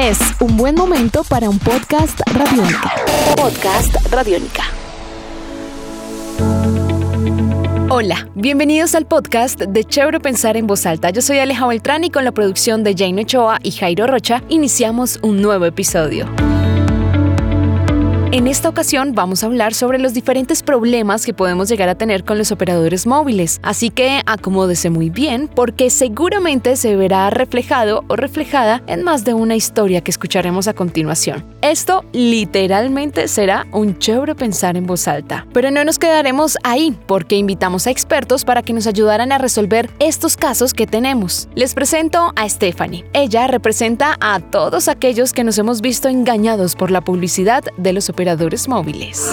Es un buen momento para un podcast radiónica. Podcast radiónica. Hola, bienvenidos al podcast de Chévere Pensar en Voz Alta. Yo soy Aleja Beltrán y con la producción de Jane Ochoa y Jairo Rocha iniciamos un nuevo episodio. En esta ocasión vamos a hablar sobre los diferentes problemas que podemos llegar a tener con los operadores móviles, así que acomódese muy bien porque seguramente se verá reflejado o reflejada en más de una historia que escucharemos a continuación. Esto literalmente será un chévere pensar en voz alta. Pero no nos quedaremos ahí porque invitamos a expertos para que nos ayudaran a resolver estos casos que tenemos. Les presento a Stephanie. Ella representa a todos aquellos que nos hemos visto engañados por la publicidad de los operadores operadores móviles.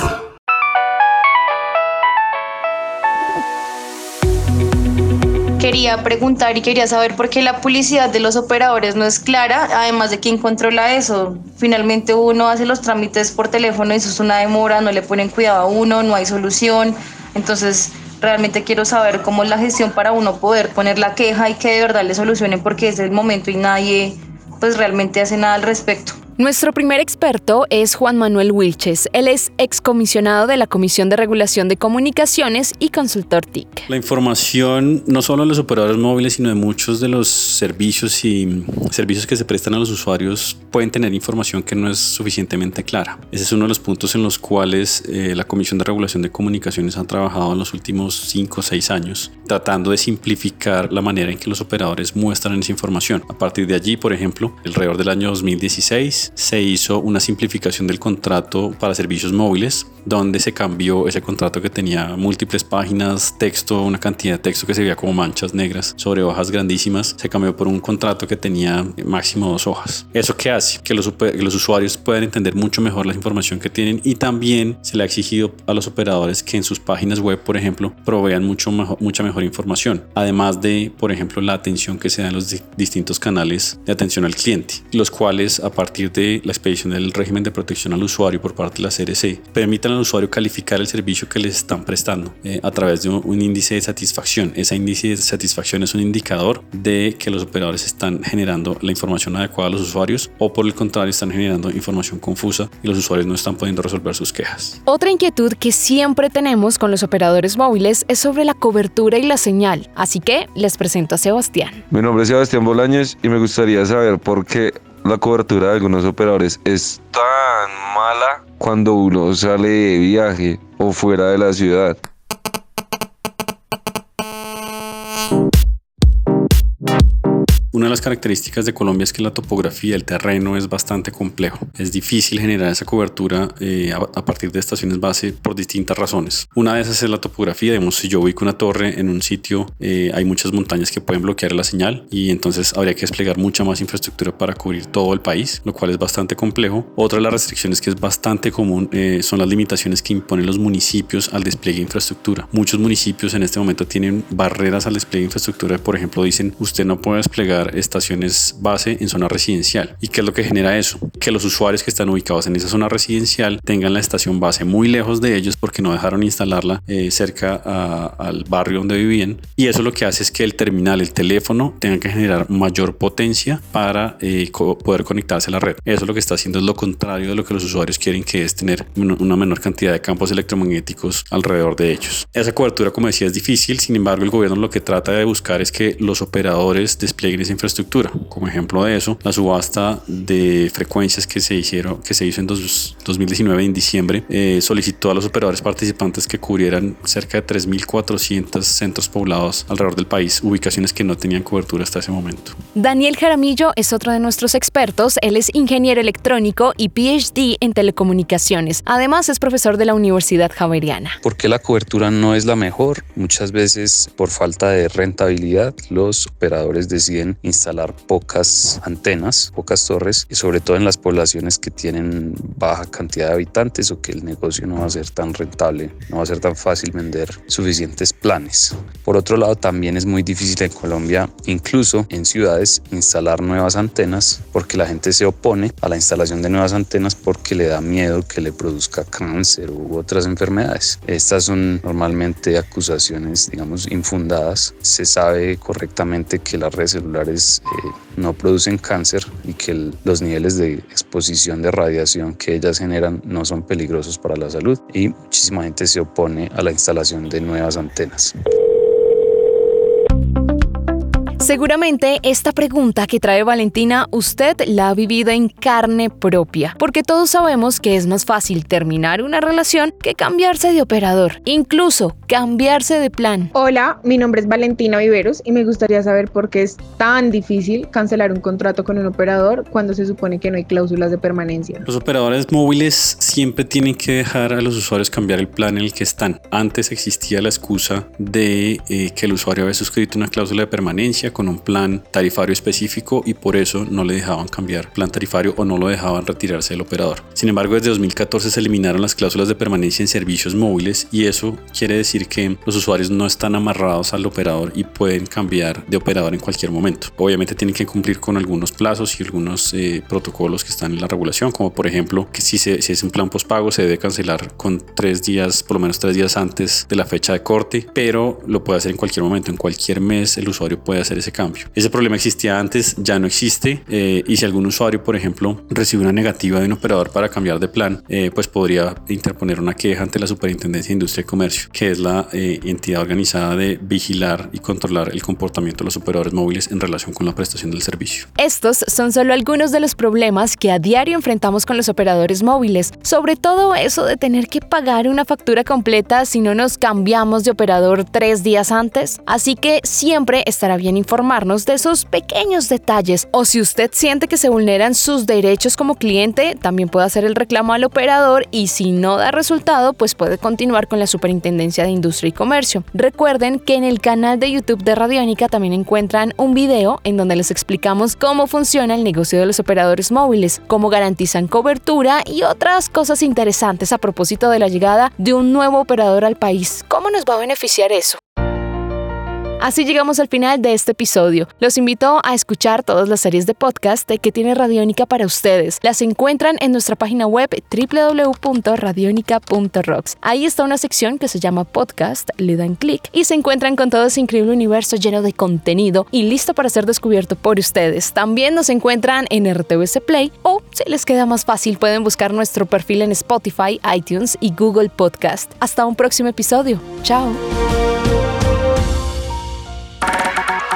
Quería preguntar y quería saber por qué la publicidad de los operadores no es clara, además de quién controla eso. Finalmente uno hace los trámites por teléfono y eso es una demora, no le ponen cuidado a uno, no hay solución. Entonces, realmente quiero saber cómo es la gestión para uno poder poner la queja y que de verdad le solucionen porque es el momento y nadie pues realmente hace nada al respecto. Nuestro primer experto es Juan Manuel Wilches. Él es excomisionado de la Comisión de Regulación de Comunicaciones y consultor TIC. La información no solo de los operadores móviles, sino de muchos de los servicios y servicios que se prestan a los usuarios pueden tener información que no es suficientemente clara. Ese es uno de los puntos en los cuales eh, la Comisión de Regulación de Comunicaciones ha trabajado en los últimos 5 o 6 años, tratando de simplificar la manera en que los operadores muestran esa información. A partir de allí, por ejemplo, alrededor del año 2016, se hizo una simplificación del contrato para servicios móviles, donde se cambió ese contrato que tenía múltiples páginas, texto, una cantidad de texto que se veía como manchas negras sobre hojas grandísimas, se cambió por un contrato que tenía máximo dos hojas. ¿Eso qué hace? Que los, usuarios puedan entender mucho mejor la información que tienen y también se le ha exigido a los operadores que en sus páginas web, por ejemplo, provean mucho mucha mejor información, además de, por ejemplo, la atención que se da en los distintos canales de atención al cliente, los cuales a partir de la expedición del régimen de protección al usuario por parte de la CRC permitan al usuario calificar el servicio que les están prestando eh, a través de un, índice de satisfacción. Ese índice de satisfacción es un indicador de que los operadores están generando la información adecuada a los usuarios o por el contrario están generando información confusa y los usuarios no están pudiendo resolver sus quejas. Otra inquietud que siempre tenemos con los operadores móviles es sobre la cobertura y la señal, así que les presento a Sebastián. Mi nombre es Sebastián Bolañez y me gustaría saber por qué la cobertura de algunos operadores es tan mala cuando uno sale de viaje o fuera de la ciudad. Una de las características de Colombia es que la topografía, el terreno es bastante complejo. Es difícil generar esa cobertura eh, a, partir de estaciones base por distintas razones. Una de esas es la topografía. Digamos, si yo ubico una torre en un sitio, eh, hay muchas montañas que pueden bloquear la señal y entonces habría que desplegar mucha más infraestructura para cubrir todo el país, lo cual es bastante complejo. Otra de las restricciones que es bastante común eh, son las limitaciones que imponen los municipios al despliegue de infraestructura. Muchos municipios en este momento tienen barreras al despliegue de infraestructura. Por ejemplo, dicen usted no puede desplegar estaciones base en zona residencial. ¿Y qué es lo que genera eso? Que los usuarios que están ubicados en esa zona residencial tengan la estación base muy lejos de ellos porque no dejaron instalarla eh, cerca al barrio donde vivían. Y eso lo que hace es que el terminal, el teléfono, tenga que generar mayor potencia para eh, poder conectarse a la red. Eso lo que está haciendo es lo contrario de lo que los usuarios quieren, que es tener una menor cantidad de campos electromagnéticos alrededor de ellos. Esa cobertura, como decía, es difícil. Sin embargo, el gobierno lo que trata de buscar es que los operadores desplieguen esa infraestructura. Como ejemplo de eso, la subasta de frecuencias que se hicieron, que se hizo en 2019 en diciembre, eh, solicitó a los operadores participantes que cubrieran cerca de 3.400 centros poblados alrededor del país, ubicaciones que no tenían cobertura hasta ese momento. Daniel Jaramillo es otro de nuestros expertos. Él es ingeniero electrónico y PhD en telecomunicaciones. Además, es profesor de la Universidad Javeriana. ¿Por qué la cobertura no es la mejor? Muchas veces, por falta de rentabilidad, los operadores deciden instalar pocas antenas, pocas torres, y sobre todo en las poblaciones que tienen baja cantidad de habitantes o que el negocio no va a ser tan rentable, no va a ser tan fácil vender suficientes planes. Por otro lado, también es muy difícil en Colombia, incluso en ciudades, instalar nuevas antenas porque la gente se opone a la instalación de nuevas antenas porque le da miedo que le produzca cáncer u otras enfermedades. Estas son normalmente acusaciones, digamos, infundadas. Se sabe correctamente que las redes eh, no producen cáncer y que los niveles de exposición de radiación que ellas generan no son peligrosos para la salud y muchísima gente se opone a la instalación de nuevas antenas. Seguramente esta pregunta que trae Valentina usted la ha vivido en carne propia, porque todos sabemos que es más fácil terminar una relación que cambiarse de operador, incluso cambiarse de plan. Hola, mi nombre es Valentina Viveros y me gustaría saber por qué es tan difícil cancelar un contrato con un operador cuando se supone que no hay cláusulas de permanencia. Los operadores móviles siempre tienen que dejar a los usuarios cambiar el plan en el que están. Antes existía la excusa de eh, que el usuario había suscrito una cláusula de permanencia con un plan tarifario específico y por eso no le dejaban cambiar plan tarifario o no lo dejaban retirarse del operador. Sin embargo, desde 2014 se eliminaron las cláusulas de permanencia en servicios móviles y eso quiere decir que los usuarios no están amarrados al operador y pueden cambiar de operador en cualquier momento. Obviamente tienen que cumplir con algunos plazos y algunos eh, protocolos que están en la regulación, como por ejemplo que si, se, si es un plan postpago se debe cancelar con tres días, por lo menos tres días antes de la fecha de corte, pero lo puede hacer en cualquier momento, en cualquier mes el usuario puede hacer ese cambio. Ese problema existía antes, ya no existe eh, y si algún usuario, por ejemplo, recibe una negativa de un operador para cambiar de plan, eh, pues podría interponer una queja ante la Superintendencia de Industria y Comercio, que es la eh, entidad organizada de vigilar y controlar el comportamiento de los operadores móviles en relación con la prestación del servicio. Estos son solo algunos de los problemas que a diario enfrentamos con los operadores móviles, sobre todo eso de tener que pagar una factura completa si no nos cambiamos de operador tres días antes. Así que siempre estará bien informado informarnos de esos pequeños detalles o si usted siente que se vulneran sus derechos como cliente, también puede hacer el reclamo al operador y si no da resultado, pues puede continuar con la Superintendencia de Industria y Comercio. Recuerden que en el canal de YouTube de Radiónica también encuentran un video en donde les explicamos cómo funciona el negocio de los operadores móviles, cómo garantizan cobertura y otras cosas interesantes a propósito de la llegada de un nuevo operador al país. ¿Cómo nos va a beneficiar eso? Así llegamos al final de este episodio. Los invito a escuchar todas las series de podcast que tiene Radiónica para ustedes. Las encuentran en nuestra página web www.radionica.rocks. Ahí está una sección que se llama podcast, le dan clic y se encuentran con todo ese increíble universo lleno de contenido y listo para ser descubierto por ustedes. También nos encuentran en RTVS Play o si les queda más fácil pueden buscar nuestro perfil en Spotify, iTunes y Google Podcast. Hasta un próximo episodio. Chao.